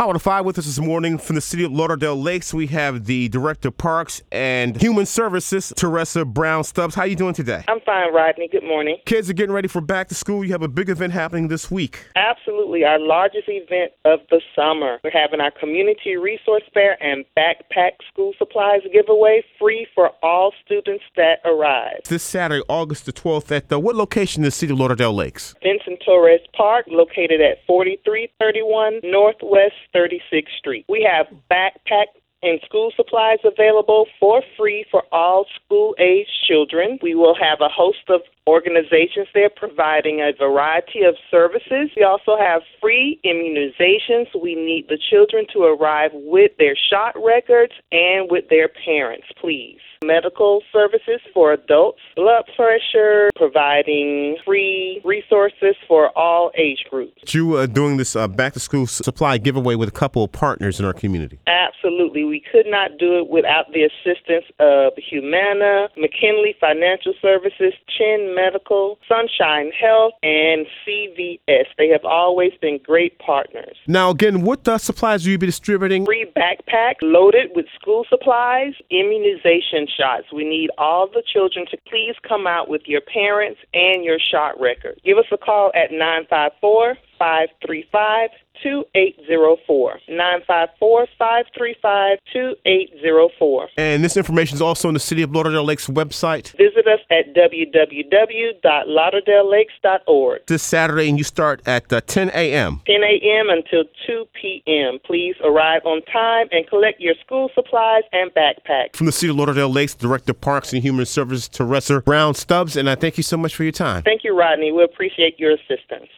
To five with us this morning from the city of Lauderdale Lakes. We have the director of parks and human services, Teresa Brown Stubbs. How are you doing today? I'm fine, Rodney. Good morning. Kids are getting ready for back to school. You have a big event happening this week. Absolutely, our largest event of the summer. We're having our community resource fair and backpack school supplies giveaway free for all students that arrive. This Saturday, August the 12th, at the what location in the city of Lauderdale Lakes? Vincent Torres Park, located at 4331 Northwest 36th Street. We have backpack and school supplies available for free for all school age children. We will have a host of organizations there providing a variety of services. We also have free immunizations. We need the children to arrive with their shot records and with their parents, please. Medical services for adults, blood pressure, providing free resources for all age groups. You are doing this uh, back to school supply giveaway with a couple of partners in our community. Absolutely. We could not do it without the assistance of Humana, McKinley Financial Services, Chen Medical, Sunshine Health, and CVS. They have always been great partners. Now, again, what uh, supplies will you be distributing? Free backpack loaded with school supplies, immunization shots. We need all the children to please come out with your parents and your shot record. Give us a call at 954 535 2804. 954 535 2804. And this information is also on the City of Lauderdale Lakes website. Visit us at www.lauderdalelakes.org. This Saturday, and you start at uh, 10 a.m. 10 a.m. until 2 p.m. Please arrive on time and collect your school supplies and backpacks. From the City of Lauderdale Lakes, Director of Parks and Human Services, Teresa Brown Stubbs, and I thank you so much for your time. Thank you, Rodney. We appreciate your assistance.